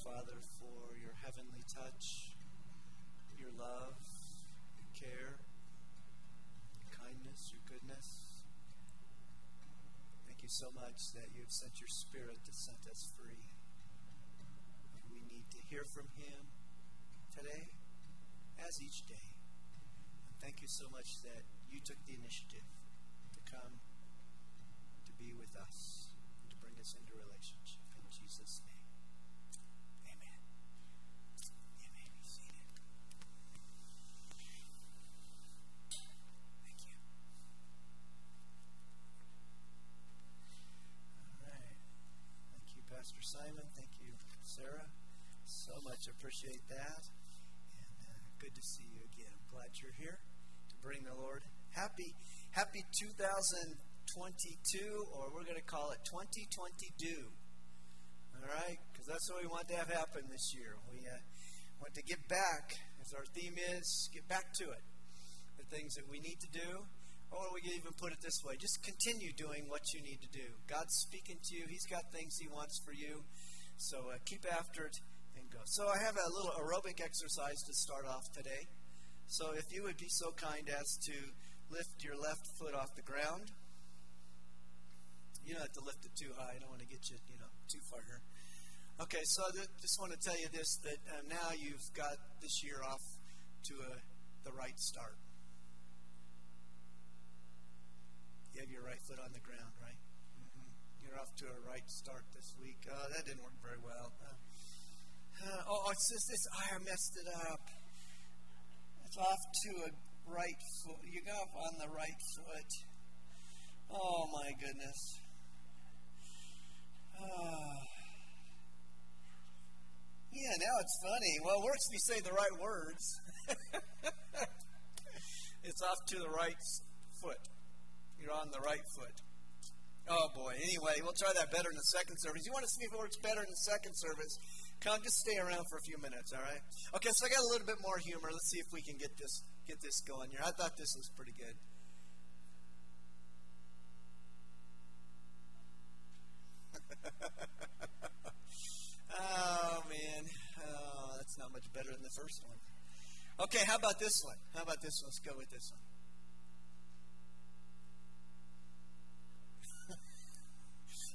Father, for your heavenly touch, your love, your care, your kindness, your goodness. Thank you so much that you have sent your Spirit to set us free. We need to hear from Him today, as each day. And thank you so much that you took the initiative to come to be with us and to bring us into relationship. In Jesus' name. Amen. You may be seated. Thank you. All right. Thank you, Pastor Simon. Thank you, Sarah. So much appreciate that. And uh, good to see you again. Glad you're here to bring the Lord. Happy, happy 2022, or we're going to call it 2022. All right? Because that's what we want to have happen this year. We uh, want to get back, as our theme is, get back to it. The things that we need to do, or we could even put it this way just continue doing what you need to do. God's speaking to you, He's got things He wants for you. So uh, keep after it and go. So I have a little aerobic exercise to start off today. So if you would be so kind as to lift your left foot off the ground. You don't have to lift it too high. I don't want to get you, you know, too far here. Okay, so I just want to tell you this that uh, now you've got this year off to a, the right start. Your right foot on the ground, right? Mm-hmm. You're off to a right start this week. Uh, that didn't work very well. Uh, uh, oh, it's just this. I messed it up. It's off to a right foot. You go off on the right foot. Oh my goodness. Uh, yeah, now it's funny. Well, it works if you say the right words. it's off to the right foot. You're on the right foot. Oh boy. Anyway, we'll try that better in the second service. You want to see if it works better in the second service? Come, just stay around for a few minutes, all right? Okay, so I got a little bit more humor. Let's see if we can get this get this going here. I thought this was pretty good. oh man, oh, that's not much better than the first one. Okay, how about this one? How about this one? Let's go with this one.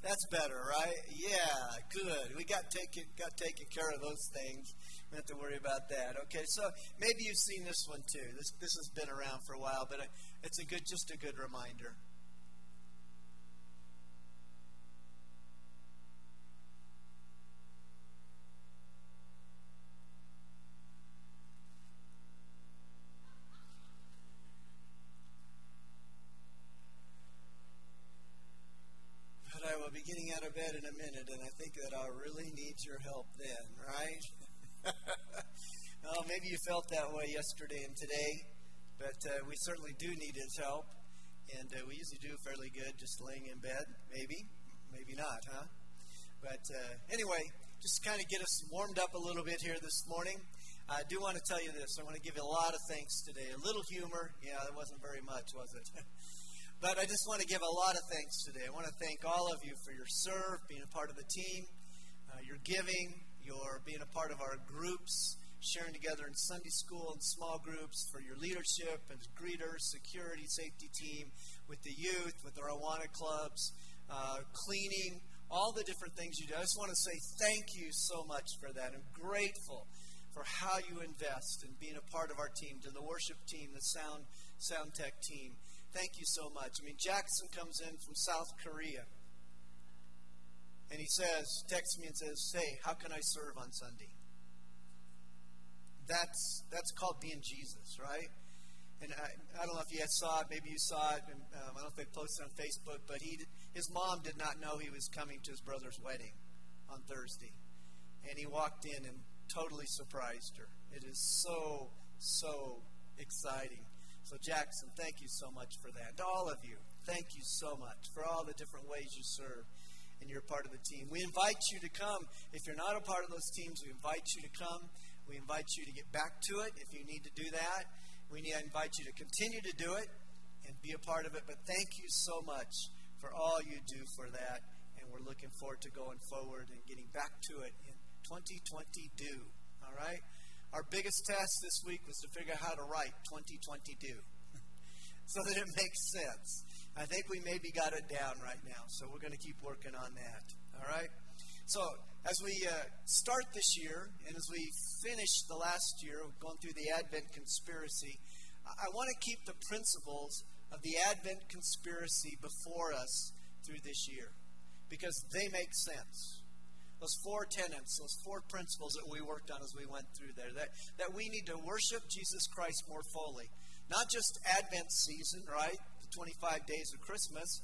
That's better, right? Yeah, good. We got taken got taken care of those things. We don't have to worry about that. Okay, so maybe you've seen this one too. This this has been around for a while, but uh, it's a good just a good reminder. be getting out of bed in a minute, and I think that I really need your help then, right? well, maybe you felt that way yesterday and today, but uh, we certainly do need his help, and uh, we usually do fairly good just laying in bed. Maybe, maybe not, huh? But uh, anyway, just kind of get us warmed up a little bit here this morning. I do want to tell you this. I want to give you a lot of thanks today. A little humor. Yeah, that wasn't very much, was it? But I just want to give a lot of thanks today. I want to thank all of you for your serve, being a part of the team, uh, your giving, your being a part of our groups, sharing together in Sunday school and small groups, for your leadership and greeters, security, safety team, with the youth, with our Awana clubs, uh, cleaning, all the different things you do. I just want to say thank you so much for that. I'm grateful for how you invest in being a part of our team, to the worship team, the sound sound tech team. Thank you so much. I mean, Jackson comes in from South Korea. And he says, texts me and says, Say, how can I serve on Sunday? That's, that's called being Jesus, right? And I, I don't know if you saw it, maybe you saw it, and um, I don't know if they posted on Facebook, but he his mom did not know he was coming to his brother's wedding on Thursday. And he walked in and totally surprised her. It is so, so exciting. So, Jackson, thank you so much for that. All of you, thank you so much for all the different ways you serve and you're part of the team. We invite you to come. If you're not a part of those teams, we invite you to come. We invite you to get back to it if you need to do that. We invite you to continue to do it and be a part of it. But thank you so much for all you do for that. And we're looking forward to going forward and getting back to it in 2020 do. All right? Our biggest task this week was to figure out how to write 2022 so that it makes sense. I think we maybe got it down right now, so we're going to keep working on that. All right? So, as we uh, start this year and as we finish the last year, going through the Advent conspiracy, I, I want to keep the principles of the Advent conspiracy before us through this year because they make sense. Those four tenets, those four principles that we worked on as we went through there, that, that we need to worship Jesus Christ more fully. Not just Advent season, right? The 25 days of Christmas,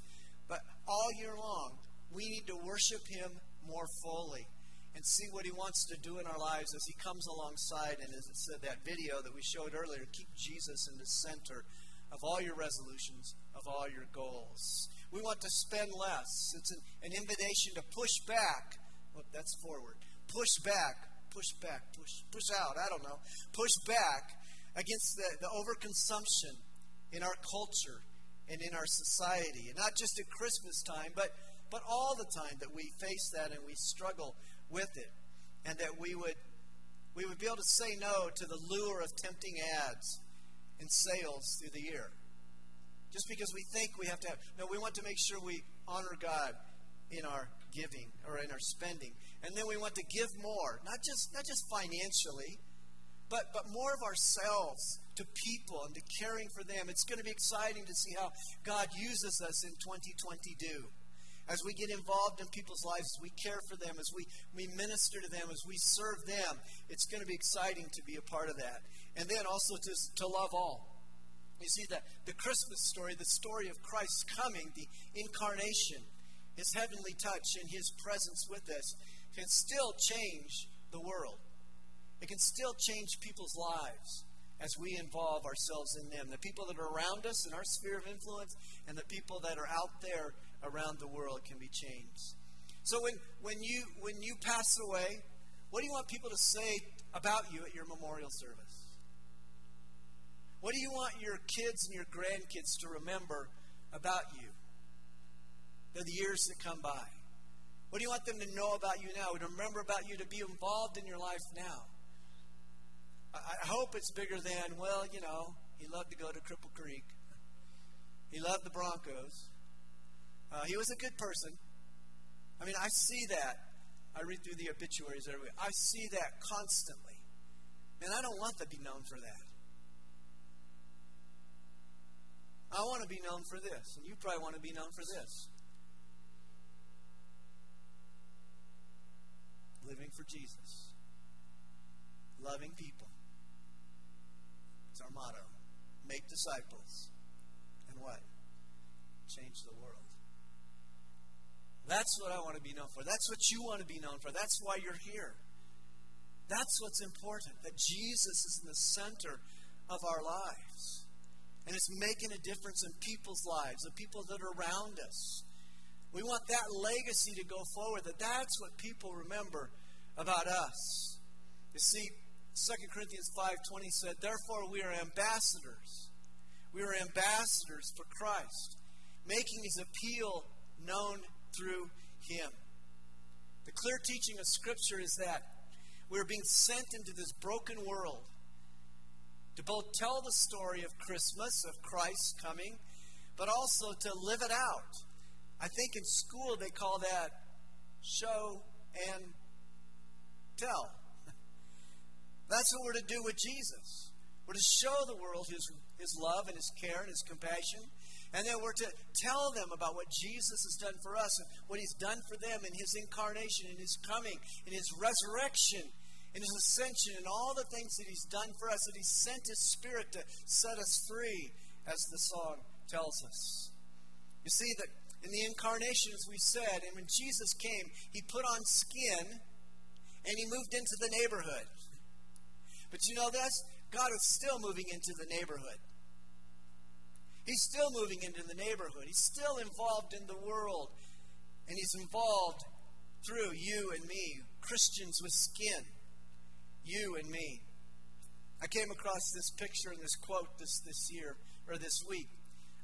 but all year long, we need to worship Him more fully and see what He wants to do in our lives as He comes alongside. And as it said, that video that we showed earlier, keep Jesus in the center of all your resolutions, of all your goals. We want to spend less. It's an, an invitation to push back. Well, that's forward. Push back, push back, push, push out. I don't know. Push back against the, the overconsumption in our culture and in our society. And not just at Christmas time, but, but all the time that we face that and we struggle with it. And that we would, we would be able to say no to the lure of tempting ads and sales through the year. Just because we think we have to have. No, we want to make sure we honor God in our giving or in our spending. And then we want to give more, not just not just financially, but but more of ourselves to people and to caring for them. It's going to be exciting to see how God uses us in 2022. As we get involved in people's lives, as we care for them, as we, we minister to them, as we serve them, it's going to be exciting to be a part of that. And then also to, to love all. You see, that the Christmas story, the story of Christ's coming, the incarnation, his heavenly touch, and his presence with us can still change the world. It can still change people's lives as we involve ourselves in them. The people that are around us in our sphere of influence and the people that are out there around the world can be changed. So when, when you when you pass away, what do you want people to say about you at your memorial service? What do you want your kids and your grandkids to remember about you? The years that come by. What do you want them to know about you now? To remember about you, to be involved in your life now. I hope it's bigger than, well, you know, he loved to go to Cripple Creek. He loved the Broncos. Uh, he was a good person. I mean, I see that. I read through the obituaries every week. I see that constantly. And I don't want to be known for that. I want to be known for this, and you probably want to be known for this. Living for Jesus, loving people. It's our motto. Make disciples. And what? Change the world. That's what I want to be known for. That's what you want to be known for. That's why you're here. That's what's important. That Jesus is in the center of our lives. And it's making a difference in people's lives, the people that are around us. We want that legacy to go forward, that that's what people remember about us. You see, 2 Corinthians 5.20 said, Therefore we are ambassadors. We are ambassadors for Christ, making his appeal known through him. The clear teaching of Scripture is that we're being sent into this broken world to both tell the story of Christmas, of Christ coming, but also to live it out. I think in school they call that show and tell. That's what we're to do with Jesus. We're to show the world his, his love and his care and his compassion. And then we're to tell them about what Jesus has done for us and what he's done for them in his incarnation, in his coming, in his resurrection, in his ascension and all the things that he's done for us, that he sent his spirit to set us free, as the song tells us. You see that in the incarnation, as we said, and when Jesus came, he put on skin and he moved into the neighborhood. But you know this? God is still moving into the neighborhood. He's still moving into the neighborhood. He's still involved in the world. And he's involved through you and me, Christians with skin you and me. I came across this picture and this quote this, this year, or this week.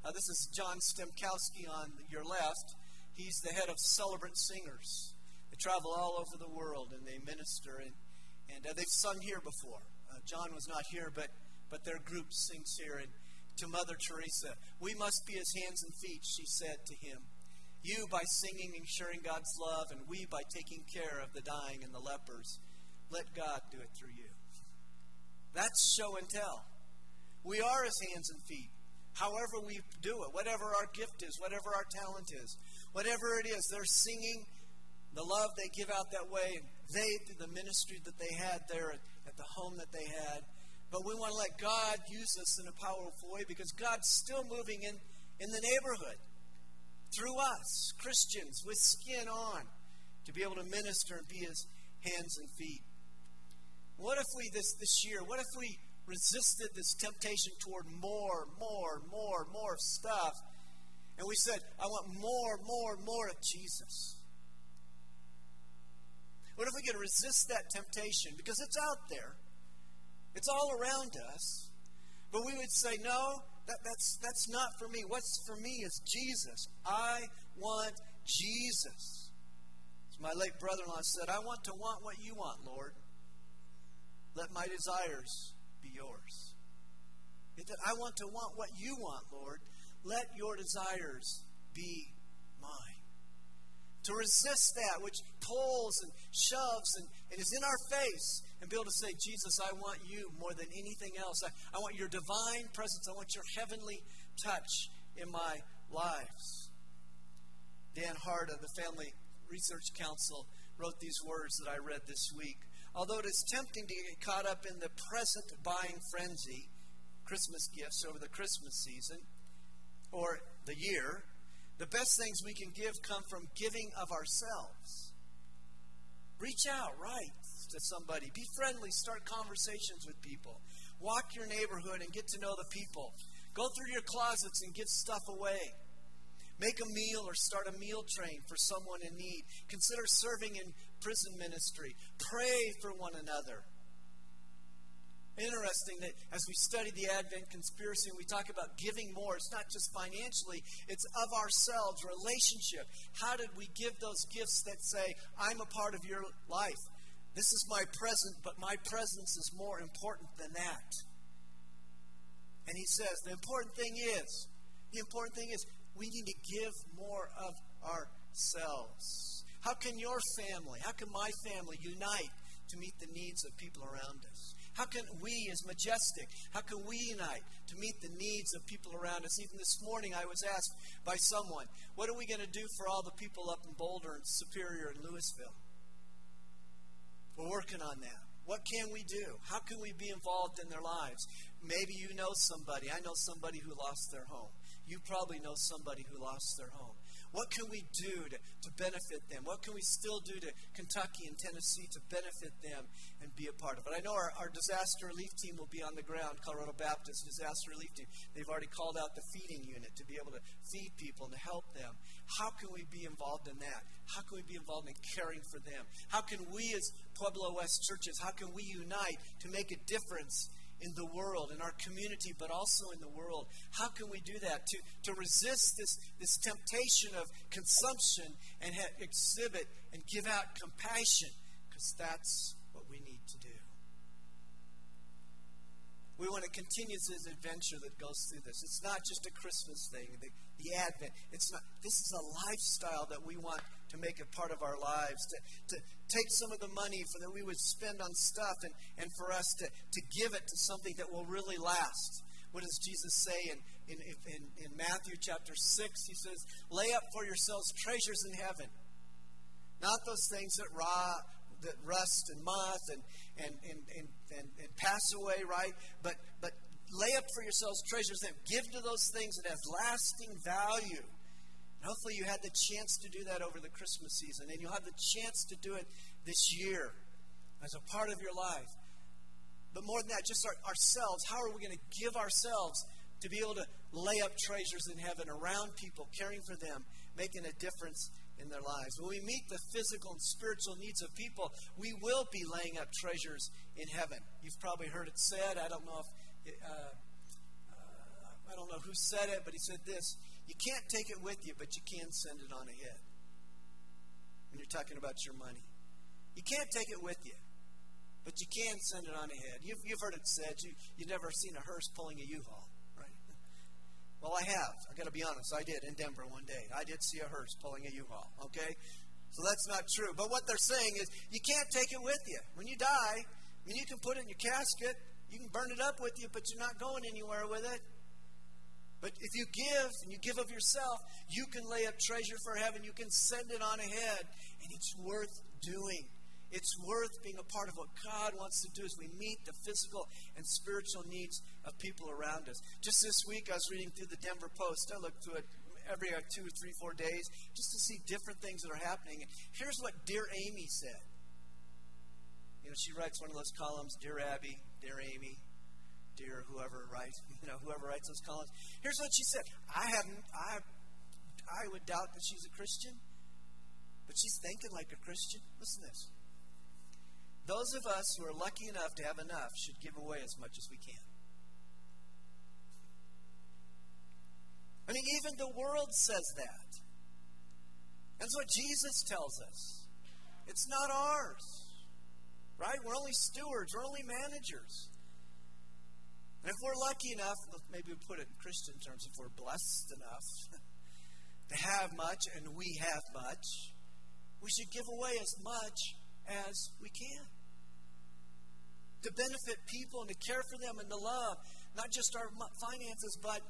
Uh, this is John Stemkoski on your left. He's the head of Celebrant Singers. Travel all over the world and they minister, and, and uh, they've sung here before. Uh, John was not here, but, but their group sings here. And to Mother Teresa, we must be his hands and feet, she said to him. You by singing and sharing God's love, and we by taking care of the dying and the lepers. Let God do it through you. That's show and tell. We are his hands and feet. However, we do it, whatever our gift is, whatever our talent is, whatever it is, they're singing the love they give out that way. They, through the ministry that they had there at the home that they had. But we want to let God use us in a powerful way because God's still moving in, in the neighborhood through us, Christians with skin on, to be able to minister and be his hands and feet. What if we, this, this year, what if we resisted this temptation toward more, more, more, more stuff? And we said, I want more, more, more of Jesus. What if we could resist that temptation? Because it's out there, it's all around us. But we would say, no, that, that's, that's not for me. What's for me is Jesus. I want Jesus. As my late brother in law said, I want to want what you want, Lord. Let my desires be yours. I want to want what you want, Lord. Let your desires be mine. To resist that which pulls and shoves and, and is in our face and be able to say, Jesus, I want you more than anything else. I, I want your divine presence. I want your heavenly touch in my lives. Dan Hart of the Family Research Council wrote these words that I read this week. Although it is tempting to get caught up in the present buying frenzy, Christmas gifts over the Christmas season or the year, the best things we can give come from giving of ourselves. Reach out, right? to somebody. Be friendly. Start conversations with people. Walk your neighborhood and get to know the people. Go through your closets and give stuff away. Make a meal or start a meal train for someone in need. Consider serving in prison ministry. Pray for one another. Interesting that as we study the Advent conspiracy and we talk about giving more, it's not just financially, it's of ourselves, relationship. How did we give those gifts that say, I'm a part of your life? This is my present, but my presence is more important than that. And he says, the important thing is, the important thing is, we need to give more of ourselves. How can your family, how can my family unite to meet the needs of people around us? How can we, as Majestic, how can we unite to meet the needs of people around us? Even this morning, I was asked by someone, what are we going to do for all the people up in Boulder and Superior and Louisville? We're working on that. What can we do? How can we be involved in their lives? Maybe you know somebody. I know somebody who lost their home. You probably know somebody who lost their home. What can we do to, to benefit them? What can we still do to Kentucky and Tennessee to benefit them and be a part of it? I know our, our disaster relief team will be on the ground, Colorado Baptist Disaster Relief Team. They've already called out the feeding unit to be able to feed people and to help them. How can we be involved in that? How can we be involved in caring for them? How can we, as Pueblo West churches, how can we unite to make a difference in the world, in our community, but also in the world. How can we do that? To, to resist this, this temptation of consumption and ha- exhibit and give out compassion, because that's what we need to do. We want to continue this adventure that goes through this. It's not just a Christmas thing, the, the Advent. It's not. This is a lifestyle that we want to make a part of our lives. To, to take some of the money for that we would spend on stuff and, and for us to, to give it to something that will really last. What does Jesus say in, in, in, in Matthew chapter 6? He says, Lay up for yourselves treasures in heaven. Not those things that raw, that rust and moth and, and, and, and, and, and pass away, right? But, but lay up for yourselves treasures that give to those things that have lasting value. And hopefully, you had the chance to do that over the Christmas season, and you'll have the chance to do it this year as a part of your life. But more than that, just our, ourselves. How are we going to give ourselves to be able to lay up treasures in heaven around people, caring for them, making a difference in their lives? When we meet the physical and spiritual needs of people, we will be laying up treasures in heaven. You've probably heard it said. I don't know if uh, uh, I don't know who said it, but he said this You can't take it with you, but you can send it on ahead. when you're talking about your money. You can't take it with you, but you can send it on ahead. You've, you've heard it said you, you've never seen a hearse pulling a U-Haul, right? Well, I have. I got to be honest. I did in Denver one day. I did see a hearse pulling a U-Haul. Okay, so that's not true. But what they're saying is you can't take it with you when you die. I mean, you can put it in your casket, you can burn it up with you, but you're not going anywhere with it. But if you give and you give of yourself, you can lay up treasure for heaven. You can send it on ahead. And it's worth doing. It's worth being a part of what God wants to do as we meet the physical and spiritual needs of people around us. Just this week, I was reading through the Denver Post. I look through it every uh, two or three, four days just to see different things that are happening. And here's what Dear Amy said. You know, she writes one of those columns, Dear Abby, Dear Amy, dear whoever writes, you know, whoever writes those columns. Here's what she said. I haven't, I, I would doubt that she's a Christian, but she's thinking like a Christian. Listen to this. Those of us who are lucky enough to have enough should give away as much as we can. I mean, even the world says that. That's what Jesus tells us. It's not ours. Right? We're only stewards, we're only managers. And if we're lucky enough, maybe we put it in Christian terms, if we're blessed enough to have much and we have much, we should give away as much as we can. To benefit people and to care for them and to love not just our finances, but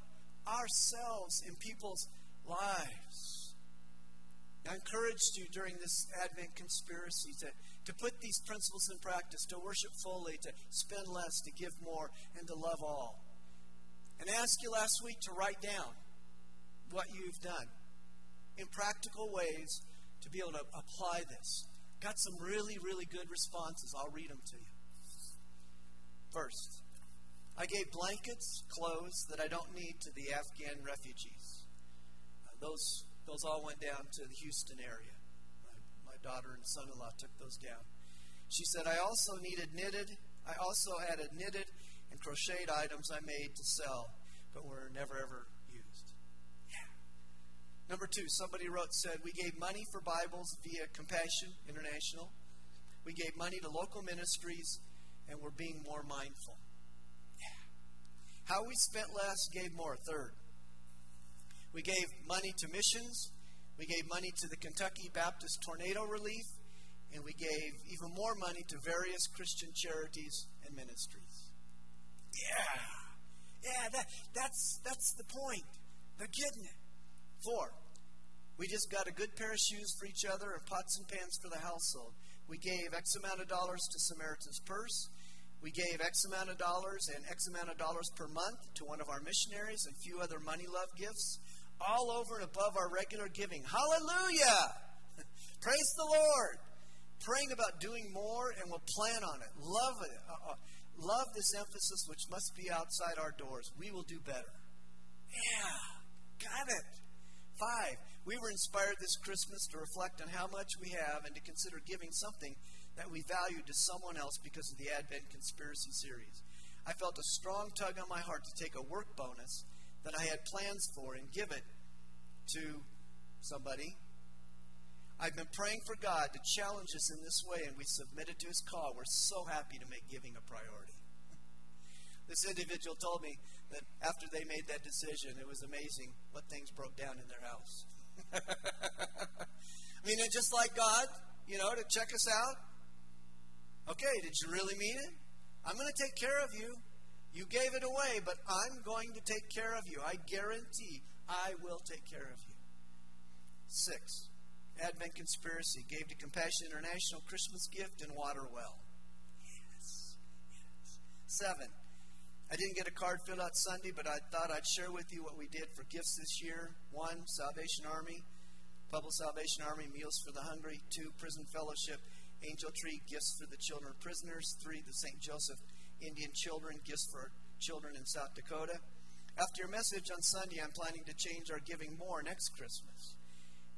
ourselves in people's lives. I encouraged you during this Advent conspiracy to to put these principles in practice, to worship fully, to spend less, to give more, and to love all. And I asked you last week to write down what you've done in practical ways to be able to apply this. Got some really, really good responses. I'll read them to you. First, I gave blankets, clothes that I don't need to the Afghan refugees. Uh, those, those all went down to the Houston area daughter and son in law took those down. She said, I also needed knitted, I also added knitted and crocheted items I made to sell, but were never ever used. Yeah. Number two, somebody wrote, said, We gave money for Bibles via Compassion International. We gave money to local ministries, and we're being more mindful. Yeah. How we spent less, gave more. Third, we gave money to missions we gave money to the Kentucky Baptist Tornado Relief, and we gave even more money to various Christian charities and ministries. Yeah. Yeah, that, that's, that's the point. They're getting it. Four, we just got a good pair of shoes for each other and pots and pans for the household. We gave X amount of dollars to Samaritan's Purse. We gave X amount of dollars and X amount of dollars per month to one of our missionaries and a few other money love gifts all over and above our regular giving. Hallelujah! Praise the Lord. Praying about doing more, and we'll plan on it. Love it. Uh, uh, love this emphasis, which must be outside our doors. We will do better. Yeah, got it. Five, we were inspired this Christmas to reflect on how much we have and to consider giving something that we value to someone else because of the Advent Conspiracy series. I felt a strong tug on my heart to take a work bonus that I had plans for and give it to somebody. I've been praying for God to challenge us in this way, and we submitted to His call. We're so happy to make giving a priority. this individual told me that after they made that decision, it was amazing what things broke down in their house. I mean, just like God, you know, to check us out. Okay, did you really mean it? I'm going to take care of you. You gave it away, but I'm going to take care of you. I guarantee I will take care of you. Six, Advent Conspiracy gave to Compassion International Christmas gift and water well. Yes, yes. Seven, I didn't get a card filled out Sunday, but I thought I'd share with you what we did for gifts this year. One, Salvation Army, Pueblo Salvation Army, Meals for the Hungry. Two, Prison Fellowship, Angel Tree, Gifts for the Children of Prisoners. Three, the St. Joseph Indian Children, Gifts for Children in South Dakota. After your message on Sunday, I'm planning to change our giving more next Christmas.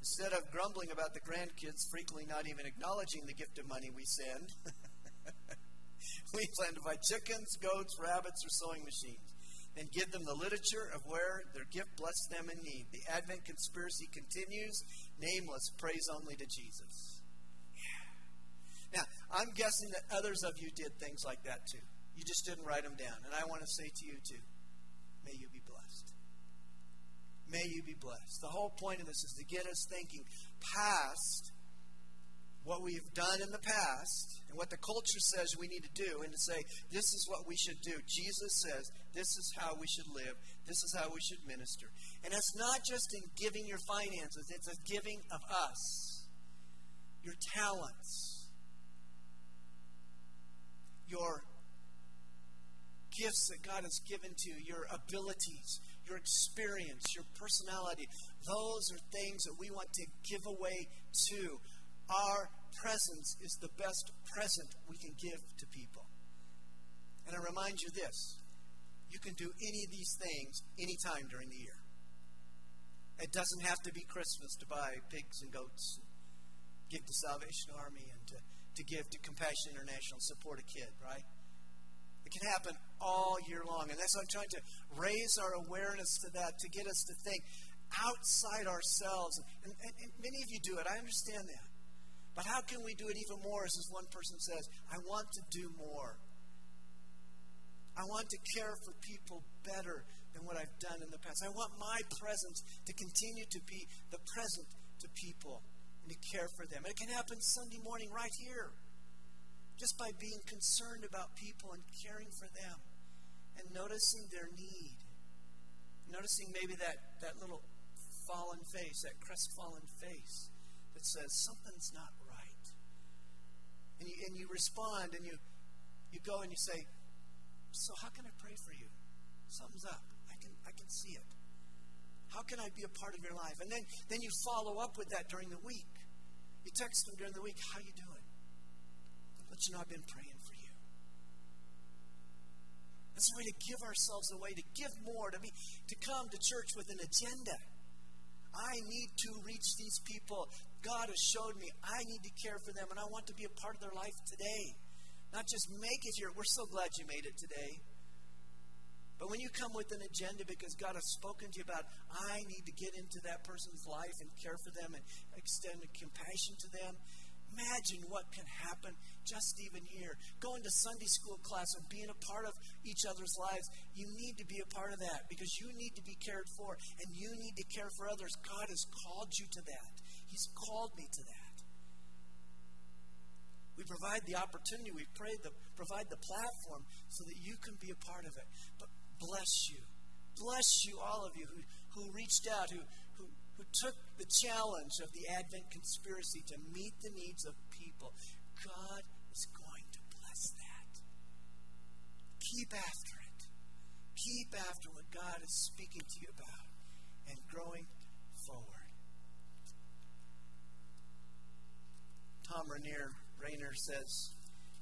Instead of grumbling about the grandkids frequently not even acknowledging the gift of money we send, we plan to buy chickens, goats, rabbits, or sewing machines and give them the literature of where their gift blessed them in need. The Advent conspiracy continues. Nameless, praise only to Jesus. Now, I'm guessing that others of you did things like that too. You just didn't write them down. And I want to say to you too may you be blessed. May you be blessed. The whole point of this is to get us thinking past what we've done in the past and what the culture says we need to do and to say, this is what we should do. Jesus says, this is how we should live. This is how we should minister. And it's not just in giving your finances, it's a giving of us, your talents, your gifts that God has given to you, your abilities, your experience, your personality. Those are things that we want to give away to. Our presence is the best present we can give to people. And I remind you this you can do any of these things anytime during the year. It doesn't have to be Christmas to buy pigs and goats, and give to Salvation Army, and to, to give to Compassion International, support a kid, right? It can happen all year long. And that's why I'm trying to raise our awareness to that, to get us to think outside ourselves. And, and, and many of you do it. I understand that. But how can we do it even more? As this one person says, I want to do more. I want to care for people better than what I've done in the past. I want my presence to continue to be the present to people and to care for them. And it can happen Sunday morning right here just by being concerned about people and caring for them and noticing their need. Noticing maybe that, that little fallen face, that crestfallen face that says something's not right. And you, and you respond and you, you go and you say, So, how can I pray for you? Something's up. I can, I can see it. How can I be a part of your life? And then, then you follow up with that during the week. You text them during the week, How you doing? let you know I've been praying. That's a way to give ourselves away, to give more, to be to come to church with an agenda. I need to reach these people. God has showed me I need to care for them, and I want to be a part of their life today. Not just make it here. We're so glad you made it today. But when you come with an agenda because God has spoken to you about, I need to get into that person's life and care for them and extend compassion to them, Imagine what can happen just even here. Going to Sunday school class and being a part of each other's lives, you need to be a part of that because you need to be cared for and you need to care for others. God has called you to that. He's called me to that. We provide the opportunity, we pray the, provide the platform so that you can be a part of it. But bless you. Bless you, all of you who, who reached out, who, who took the challenge of the Advent conspiracy to meet the needs of people. God is going to bless that. Keep after it. Keep after what God is speaking to you about and growing forward. Tom Rainer says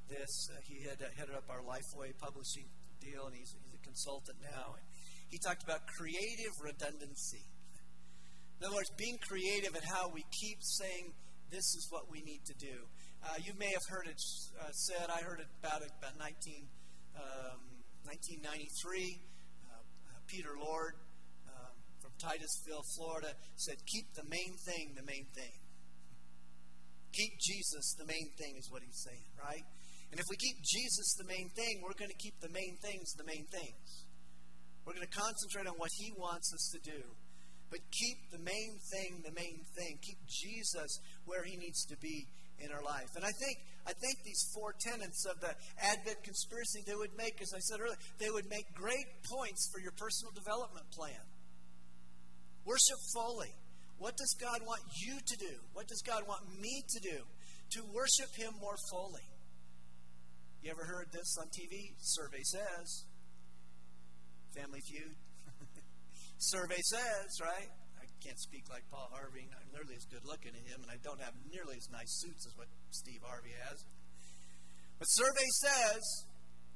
this. Uh, he had uh, headed up our Lifeway publishing deal, and he's, he's a consultant now. And he talked about creative redundancy. In other words, being creative in how we keep saying this is what we need to do. Uh, you may have heard it uh, said, I heard about it about 19, um, 1993. Uh, Peter Lord um, from Titusville, Florida, said, Keep the main thing the main thing. Keep Jesus the main thing, is what he's saying, right? And if we keep Jesus the main thing, we're going to keep the main things the main things. We're going to concentrate on what he wants us to do. But keep the main thing the main thing. Keep Jesus where he needs to be in our life. And I think I think these four tenets of the Advent conspiracy they would make, as I said earlier, they would make great points for your personal development plan. Worship fully. What does God want you to do? What does God want me to do? To worship Him more fully. You ever heard this on TV? Survey says. Family Feud. Survey says, right? I can't speak like Paul Harvey. I'm nearly as good looking as him, and I don't have nearly as nice suits as what Steve Harvey has. But survey says,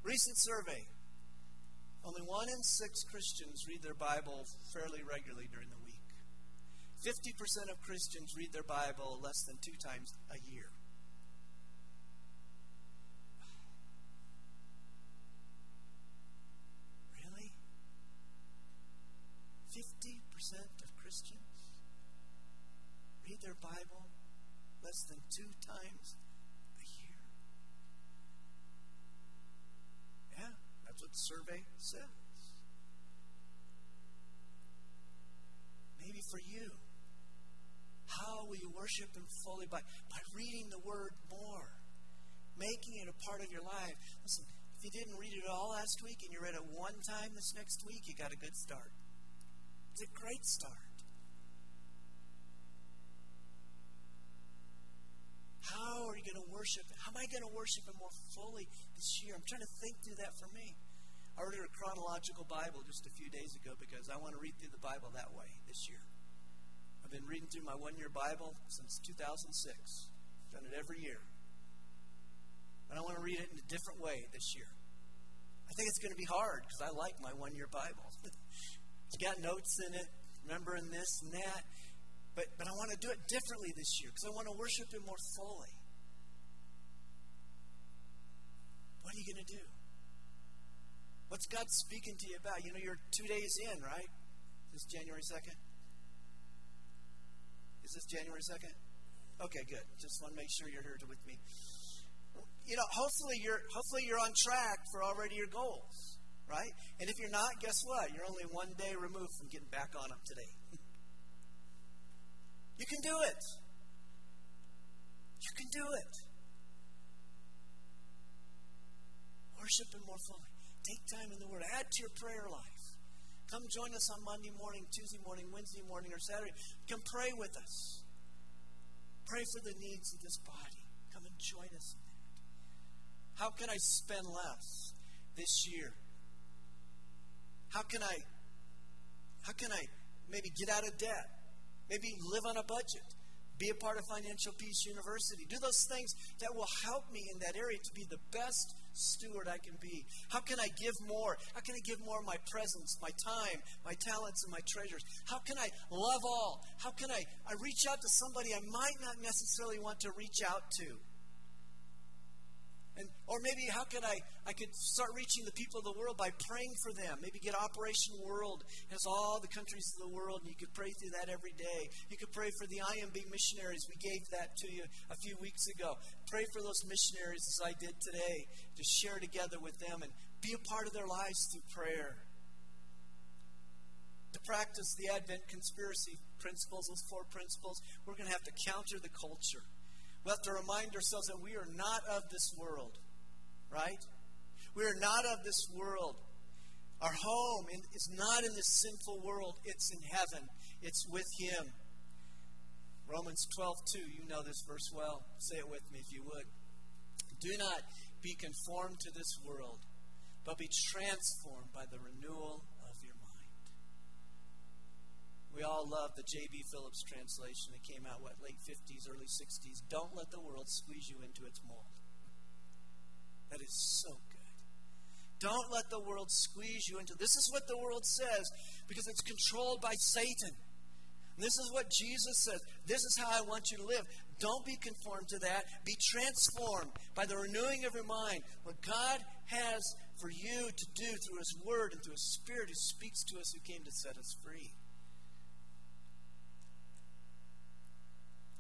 recent survey, only one in six Christians read their Bible fairly regularly during the week. 50% of Christians read their Bible less than two times a year. less than two times a year. Yeah, that's what the survey says. Maybe for you, how will you worship Him fully? By, by reading the Word more, making it a part of your life. Listen, if you didn't read it all last week and you read it one time this next week, you got a good start. It's a great start. Going to worship? How am I going to worship Him more fully this year? I'm trying to think through that for me. I ordered a chronological Bible just a few days ago because I want to read through the Bible that way this year. I've been reading through my one year Bible since 2006. Done it every year. But I want to read it in a different way this year. I think it's going to be hard because I like my one year Bible. it's got notes in it, remembering this and that. But, but I want to do it differently this year because I want to worship Him more fully. What are you going to do? What's God speaking to you about? You know, you're two days in, right? This January 2nd? Is this January 2nd? Okay, good. Just want to make sure you're here with me. You know, hopefully you're hopefully you're on track for already your goals, right? And if you're not, guess what? You're only one day removed from getting back on them today. You can do it. You can do it. Worship Him more fully. Take time in the Word. Add to your prayer life. Come join us on Monday morning, Tuesday morning, Wednesday morning, or Saturday. Come pray with us. Pray for the needs of this body. Come and join us in that. How can I spend less this year? How can I how can I maybe get out of debt? Maybe live on a budget. Be a part of Financial Peace University. Do those things that will help me in that area to be the best steward I can be. How can I give more? How can I give more of my presence, my time, my talents, and my treasures? How can I love all? How can I, I reach out to somebody I might not necessarily want to reach out to? And, or maybe how could I, I could start reaching the people of the world by praying for them. Maybe get Operation World. Has all the countries of the world, and you could pray through that every day. You could pray for the IMB missionaries. We gave that to you a few weeks ago. Pray for those missionaries as I did today to share together with them and be a part of their lives through prayer. To practice the Advent conspiracy principles, those four principles, we're going to have to counter the culture. We have to remind ourselves that we are not of this world, right? We are not of this world. Our home is not in this sinful world, it's in heaven, it's with Him. Romans 12, 2, you know this verse well. Say it with me if you would. Do not be conformed to this world, but be transformed by the renewal we all love the J.B. Phillips translation. that came out, what, late 50s, early 60s. Don't let the world squeeze you into its mold. That is so good. Don't let the world squeeze you into this is what the world says because it's controlled by Satan. This is what Jesus says. This is how I want you to live. Don't be conformed to that. Be transformed by the renewing of your mind. What God has for you to do through His Word and through His Spirit who speaks to us, who came to set us free.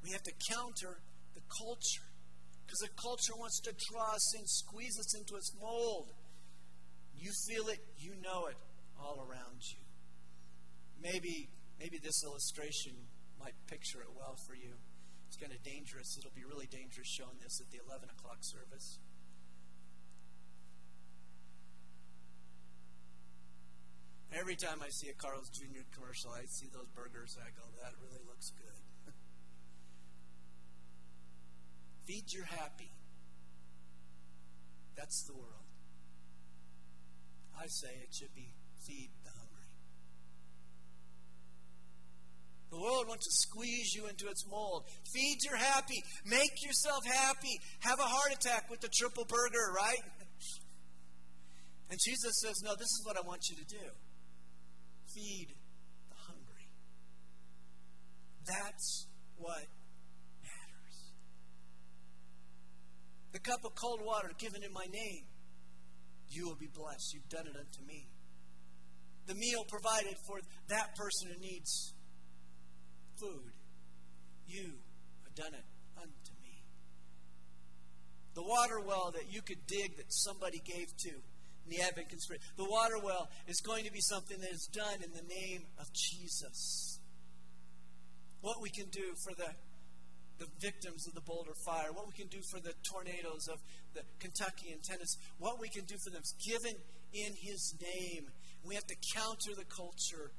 We have to counter the culture because the culture wants to draw us in, squeeze us into its mold. You feel it, you know it all around you. Maybe, maybe this illustration might picture it well for you. It's kind of dangerous. It'll be really dangerous showing this at the 11 o'clock service. Every time I see a Carl's Jr. commercial, I see those burgers, and I go, that really looks good. Feed your happy. That's the world. I say it should be feed the hungry. The world wants to squeeze you into its mold. Feed your happy. Make yourself happy. Have a heart attack with the triple burger, right? And Jesus says, No, this is what I want you to do feed the hungry. That's what the cup of cold water given in my name, you will be blessed. You've done it unto me. The meal provided for that person who needs food, you have done it unto me. The water well that you could dig that somebody gave to, in the Advent conspiracy. The water well is going to be something that is done in the name of Jesus. What we can do for the the victims of the Boulder fire, what we can do for the tornadoes of the Kentucky and Tennessee, what we can do for them is given in His name. We have to counter the culture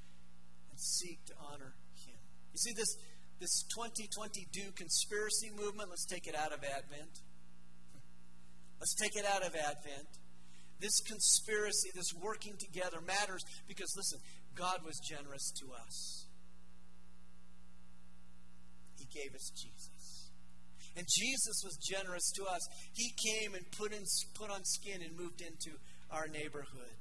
and seek to honor Him. You see, this, this 2020 do conspiracy movement, let's take it out of Advent. Let's take it out of Advent. This conspiracy, this working together matters because, listen, God was generous to us. Gave us Jesus. And Jesus was generous to us. He came and put, in, put on skin and moved into our neighborhood.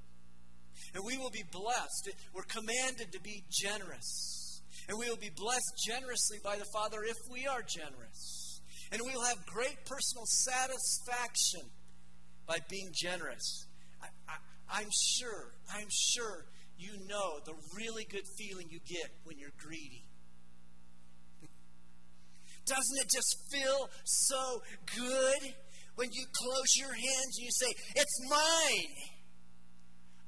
And we will be blessed. We're commanded to be generous. And we will be blessed generously by the Father if we are generous. And we will have great personal satisfaction by being generous. I, am sure, I'm sure you know the really good feeling you get when you're greedy. Doesn't it just feel so good when you close your hands and you say, It's mine?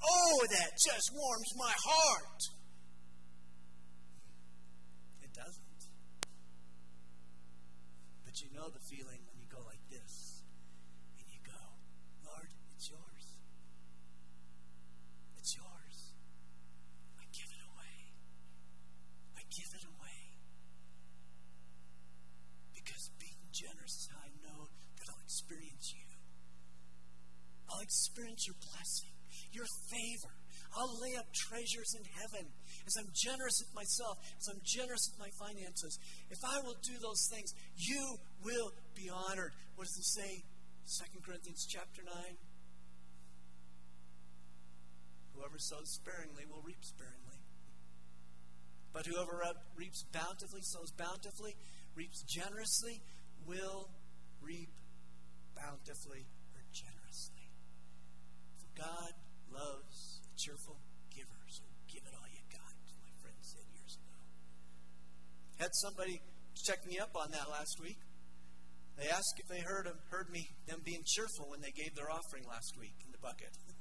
Oh, that just warms my heart. It doesn't. But you know the feeling experience your blessing your favor. I'll lay up treasures in heaven as I'm generous with myself, as I'm generous with my finances. If I will do those things, you will be honored. What does it say? 2 Corinthians chapter 9. Whoever sows sparingly will reap sparingly. But whoever reaps bountifully, sows bountifully, reaps generously, will reap bountifully God loves a cheerful giver. So give it all you got, my friend said years ago. Had somebody check me up on that last week. They asked if they heard them, heard me them being cheerful when they gave their offering last week in the bucket.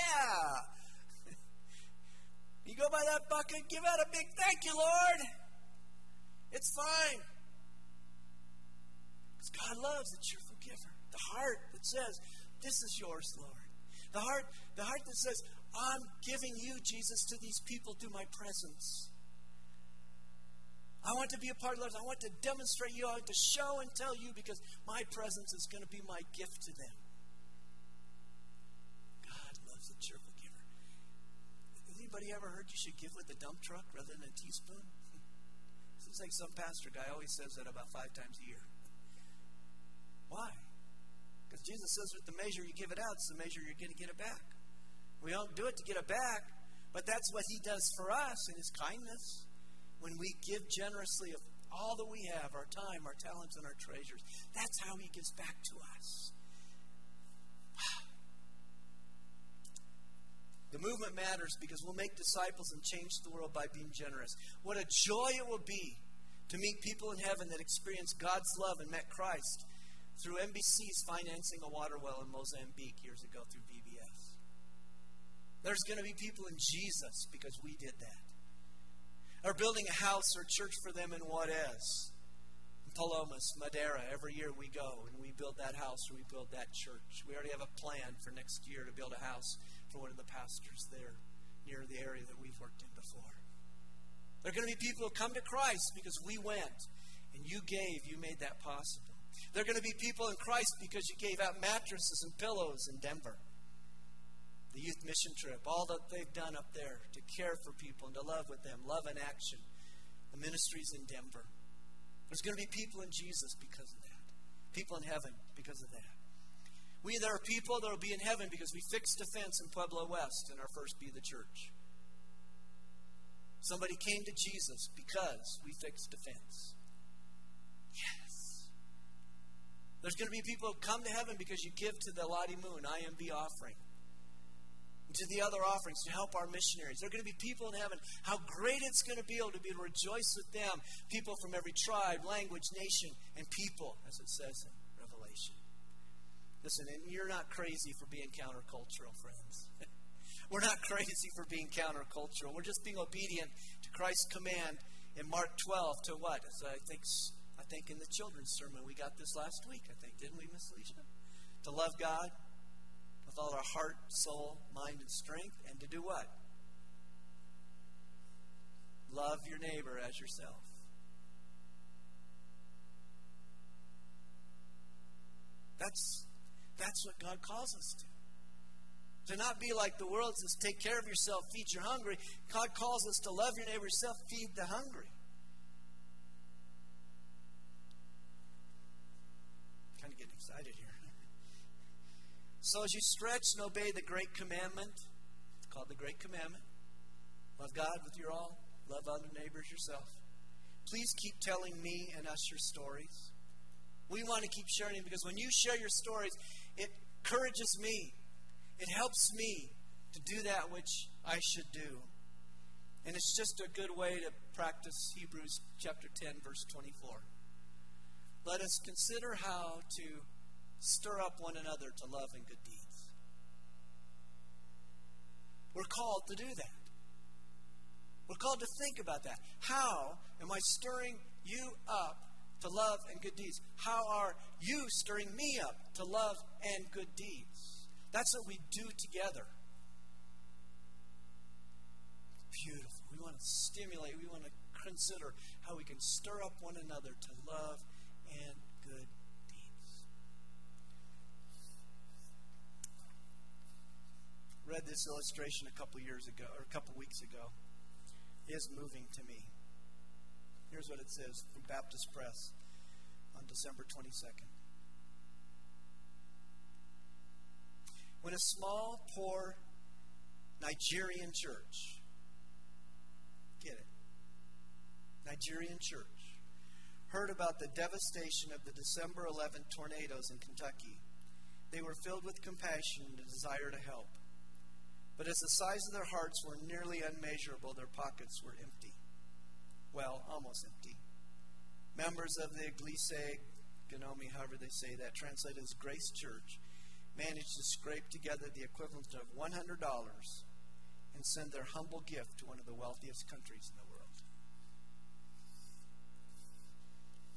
yeah. you go by that bucket, give out a big thank you, Lord. It's fine. Because God loves a cheerful giver. The heart that says, This is yours, Lord. The heart, the heart that says, I'm giving you, Jesus, to these people through my presence. I want to be a part of life. I want to demonstrate you. I want to show and tell you because my presence is going to be my gift to them. God loves a cheerful giver. Has anybody ever heard you should give with a dump truck rather than a teaspoon? Seems like some pastor guy always says that about five times a year. Why? Because Jesus says with the measure you give it out, it's the measure you're going to get it back. We don't do it to get it back, but that's what He does for us in His kindness. When we give generously of all that we have our time, our talents, and our treasures that's how He gives back to us. The movement matters because we'll make disciples and change the world by being generous. What a joy it will be to meet people in heaven that experience God's love and met Christ through NBC's financing a water well in Mozambique years ago through VBS. There's going to be people in Jesus because we did that. Or building a house or church for them in Juarez, in Palomas, Madera. Every year we go and we build that house or we build that church. We already have a plan for next year to build a house for one of the pastors there near the area that we've worked in before. There are going to be people who come to Christ because we went and you gave, you made that possible. They're going to be people in Christ because you gave out mattresses and pillows in Denver. The youth mission trip, all that they've done up there to care for people and to love with them, love in action. The ministries in Denver. There's going to be people in Jesus because of that. People in heaven because of that. We, there are people that will be in heaven because we fixed a fence in Pueblo West in our first Be the Church. Somebody came to Jesus because we fixed a fence. There's going to be people who come to heaven because you give to the Lottie Moon IMB offering. To the other offerings to help our missionaries. There are going to be people in heaven. How great it's going to be able to be to rejoice with them. People from every tribe, language, nation, and people, as it says in Revelation. Listen, and you're not crazy for being countercultural, friends. We're not crazy for being countercultural. We're just being obedient to Christ's command in Mark 12 to what? As I think, I think in the children's sermon we got this last week. I think didn't we, Miss Alicia? To love God with all our heart, soul, mind, and strength, and to do what? Love your neighbor as yourself. That's that's what God calls us to. To not be like the world says, take care of yourself, feed your hungry. God calls us to love your neighbor self feed the hungry. Kind of getting excited here. So as you stretch and obey the great commandment, it's called the great commandment. Love God with your all, love other neighbors yourself. Please keep telling me and us your stories. We want to keep sharing because when you share your stories, it encourages me it helps me to do that which I should do. And it's just a good way to practice Hebrews chapter 10, verse 24. Let us consider how to stir up one another to love and good deeds. We're called to do that. We're called to think about that. How am I stirring you up to love and good deeds? How are you stirring me up to love and good deeds? That's what we do together. Beautiful. We want to stimulate, we want to consider how we can stir up one another to love and good Read this illustration a couple years ago, or a couple weeks ago. is moving to me. Here's what it says from Baptist Press on December 22nd. when a small, poor Nigerian church, get it, Nigerian church, heard about the devastation of the December 11 tornadoes in Kentucky, they were filled with compassion and a desire to help. But as the size of their hearts were nearly unmeasurable, their pockets were empty. Well, almost empty. Members of the Eglise Gnomi, however they say that, translated as Grace Church, managed to scrape together the equivalent of $100 and send their humble gift to one of the wealthiest countries in the world.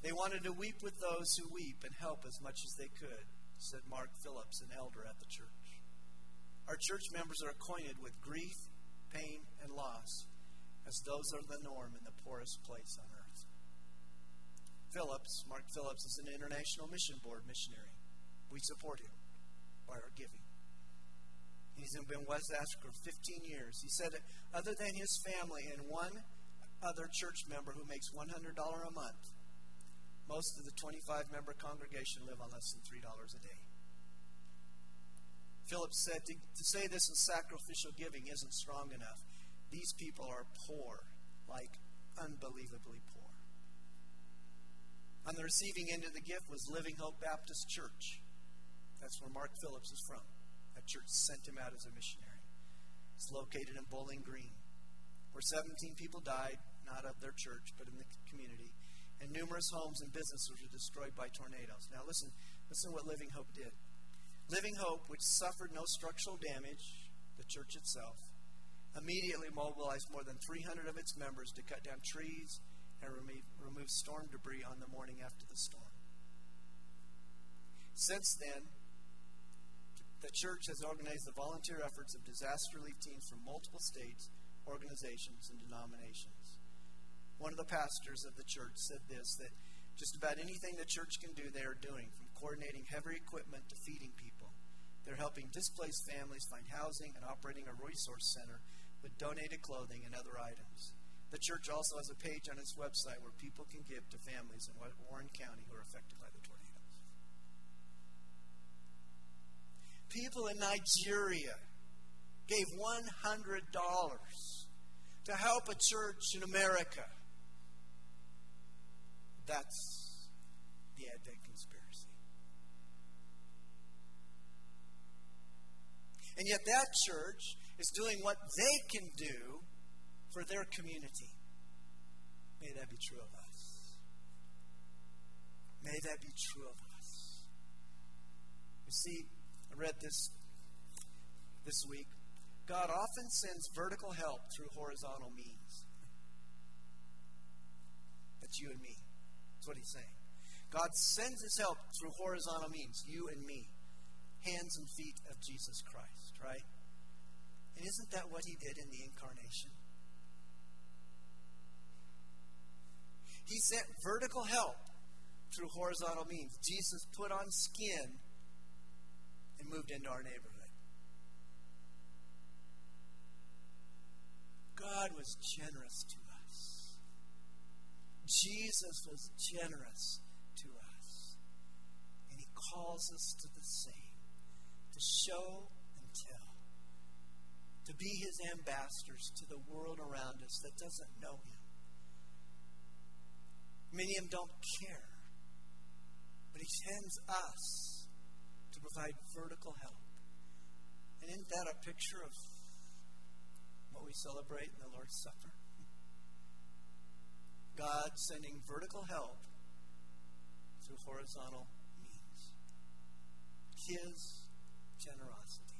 They wanted to weep with those who weep and help as much as they could, said Mark Phillips, an elder at the church. Our church members are acquainted with grief, pain, and loss, as those are the norm in the poorest place on earth. Phillips, Mark Phillips, is an international mission board missionary. We support him by our giving. He's been West Africa for 15 years. He said, other than his family and one other church member who makes $100 a month, most of the 25 member congregation live on less than $3 a day. Phillips said, to, to say this in sacrificial giving isn't strong enough. These people are poor, like unbelievably poor. On the receiving end of the gift was Living Hope Baptist Church. That's where Mark Phillips is from. That church sent him out as a missionary. It's located in Bowling Green, where 17 people died, not of their church, but in the community. And numerous homes and businesses were destroyed by tornadoes. Now, listen, listen to what Living Hope did. Living Hope, which suffered no structural damage, the church itself, immediately mobilized more than 300 of its members to cut down trees and remove, storm debris on the morning after the storm. Since then, the church has organized the volunteer efforts of disaster relief teams from multiple states, organizations, and denominations. One of the pastors of the church said this that just about anything the church can do, they are doing, from coordinating heavy equipment to feeding people. They're helping displaced families find housing and operating a resource center with donated clothing and other items. The church also has a page on its website where people can give to families in Warren County who are affected by the tornadoes. people in Nigeria gave $100 to help a church in America. That's the Advent conspiracy. And yet, that church is doing what they can do for their community. May that be true of us. May that be true of us You see, I read this this week. God often sends vertical help through horizontal means. That's you and me. That's what he's saying. God sends his help through horizontal means, you and me. Hands and feet of Jesus Christ, right? And isn't that what he did in the incarnation? He sent vertical help through horizontal means. Jesus put on skin and moved into our neighborhood. God was generous to us. Jesus was generous to us. And he calls us to the same to show tell, to be his ambassadors to the world around us that doesn't know him. Many of them don't care. But he sends us to provide vertical help. And isn't that a picture of what we celebrate in the Lord's Supper? God sending vertical help through horizontal means. His generosity.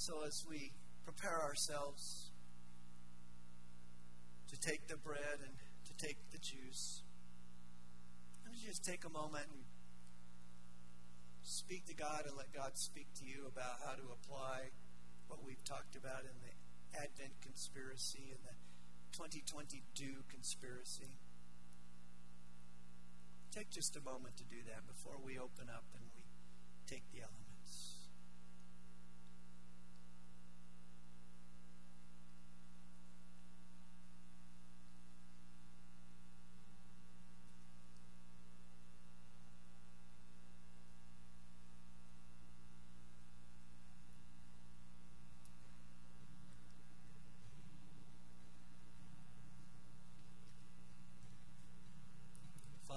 So as we prepare ourselves to take the bread and to take the juice, let me just take a moment and speak to God and let God speak to you about how to apply what we've talked about in the Advent conspiracy and the 2020 do conspiracy. Take just a moment to do that before we open up and we take the elements.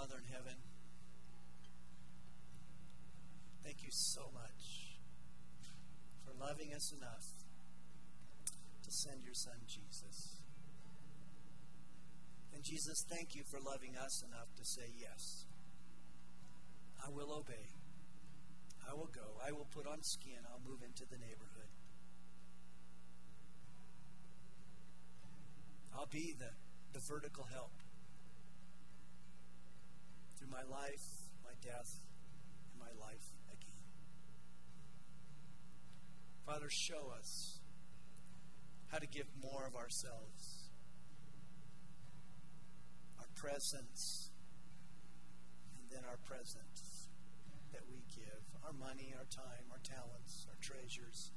Father in heaven, thank you so much for loving us enough to send your Son, Jesus. And Jesus, thank you for loving us enough to say, Yes, I will obey. I will go. I will put on skin. I'll move into the neighborhood. I'll be the, the vertical help through my life, my death, and my life again. Father, show us how to give more of ourselves, our presence, and then our presence that we give our money, our time, our talents, our treasures.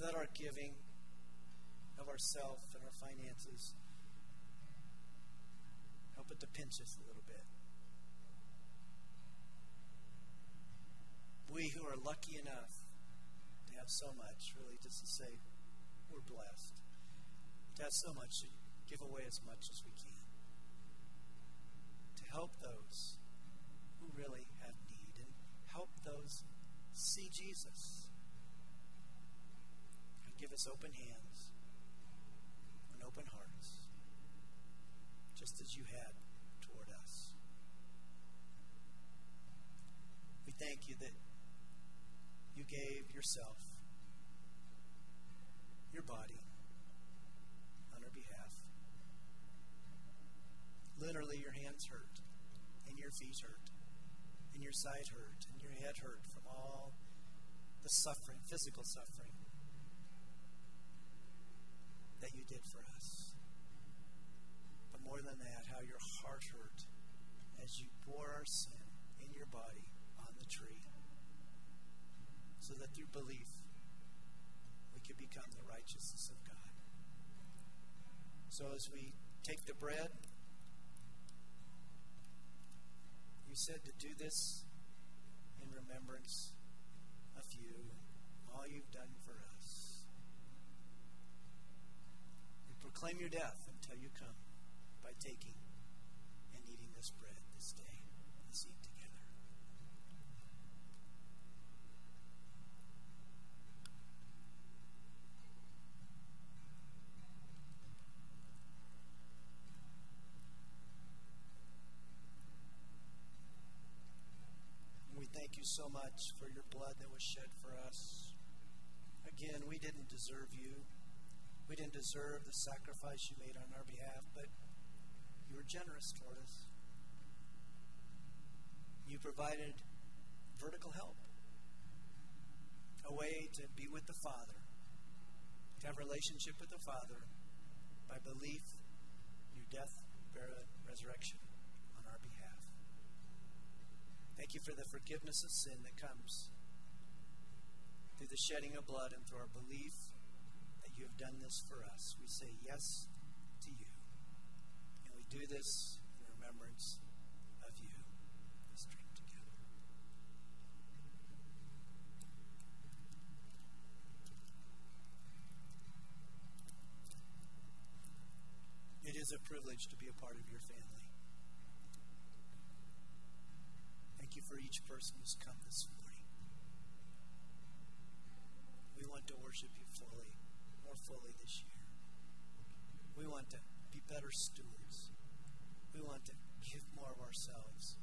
Let our giving of ourself and our finances. Help it to pinch us a little bit. We who are lucky enough to have so much, really, just to say we're blessed. To have so much, to give away as much as we can. To help those who really have need and help those see Jesus. And give us open hands open hearts, just as you had toward us. We thank you that you gave yourself, your body, on our behalf. Literally, your hands hurt, and your feet hurt, and your side hurt, and your head hurt from all the suffering, physical suffering that you did for us. But more than that, how your heart hurt as you bore our sin in your body on the tree. So that through belief, we could become the righteousness of God. So as we take the bread, you said to do this in remembrance of you, all you've done for us. Proclaim your death until you come by taking and eating this bread this day, this We thank you so much for your blood that was shed for us. Again, we didn't deserve you. We didn't deserve the sacrifice you made on our behalf, but you were generous toward us. You provided vertical help, a way to be with the Father, to have a relationship with the Father by belief, your death, burial, resurrection on our behalf. Thank you for the forgiveness of sin that comes through the shedding of blood and through our belief you have done this for us. We say yes to you. And we do this in remembrance of you. Let's drink together. It is a privilege to be a part of your family. Thank you for each person who's come this morning. We want to worship you fully, more fully this year. We want to be better stewards. We want to give more of ourselves.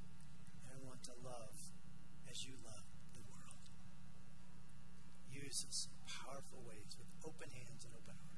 And we want to love as you love the world. Use us in powerful ways with open hands and open hearts.